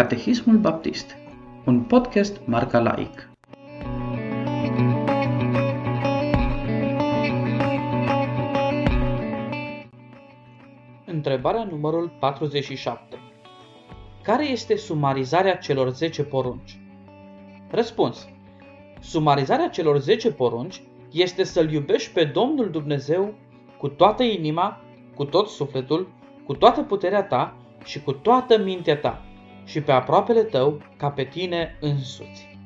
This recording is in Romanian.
Catehismul Baptist, un podcast marca laic. Întrebarea numărul 47. Care este sumarizarea celor 10 porunci? Răspuns. Sumarizarea celor 10 porunci este să-L iubești pe Domnul Dumnezeu cu toată inima, cu tot sufletul, cu toată puterea ta și cu toată mintea ta și pe aproapele tău ca pe tine însuți.